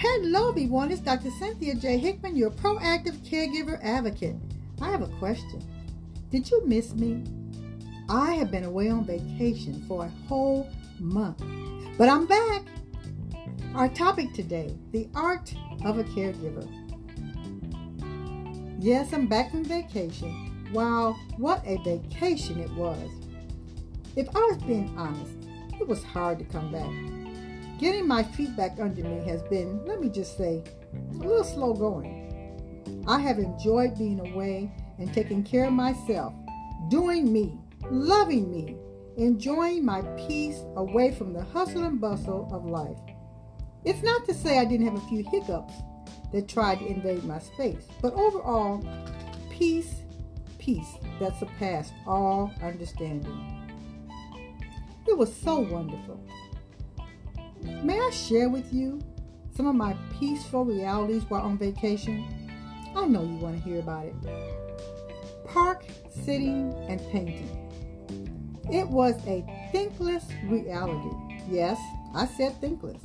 Hello, everyone. It's Dr. Cynthia J. Hickman, your proactive caregiver advocate. I have a question. Did you miss me? I have been away on vacation for a whole month, but I'm back. Our topic today the art of a caregiver. Yes, I'm back from vacation. Wow, what a vacation it was. If I was being honest, it was hard to come back. Getting my feet back under me has been, let me just say, a little slow going. I have enjoyed being away and taking care of myself, doing me, loving me, enjoying my peace away from the hustle and bustle of life. It's not to say I didn't have a few hiccups that tried to invade my space, but overall, peace, peace that surpassed all understanding. It was so wonderful. May I share with you some of my peaceful realities while on vacation? I know you want to hear about it. Park, sitting, and painting. It was a thinkless reality. Yes, I said thinkless.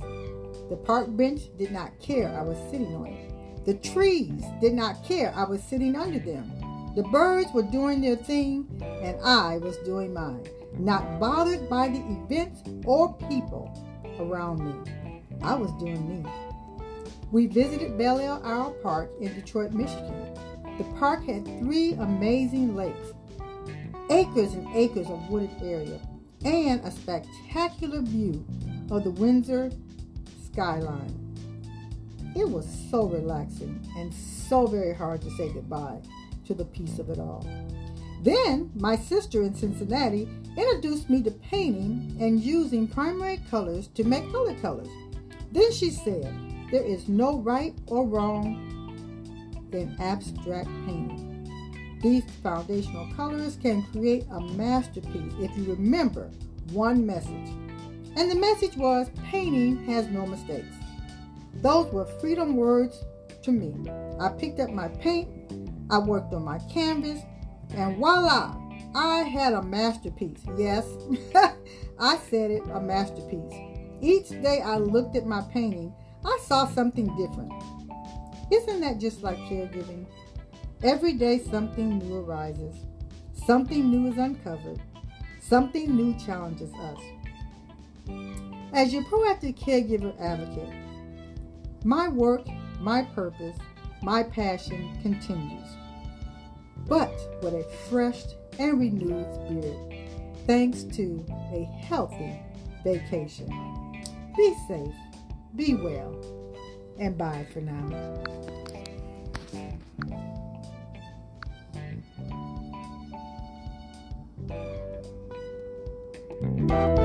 The park bench did not care I was sitting on it. The trees did not care I was sitting under them. The birds were doing their thing, and I was doing mine, not bothered by the events or people around me. I was doing me. We visited Belle Isle Park in Detroit, Michigan. The park had three amazing lakes, acres and acres of wooded area, and a spectacular view of the Windsor skyline. It was so relaxing and so very hard to say goodbye to the peace of it all. Then my sister in Cincinnati introduced me to painting and using primary colors to make color colors. Then she said, There is no right or wrong in abstract painting. These foundational colors can create a masterpiece if you remember one message. And the message was painting has no mistakes. Those were freedom words to me. I picked up my paint, I worked on my canvas, and voila, I had a masterpiece. Yes, I said it, a masterpiece. Each day I looked at my painting, I saw something different. Isn't that just like caregiving? Every day something new arises, something new is uncovered, something new challenges us. As your proactive caregiver advocate, my work, my purpose, my passion continues, but with a fresh and renewed spirit, thanks to a healthy vacation. Be safe, be well, and bye for now. Thank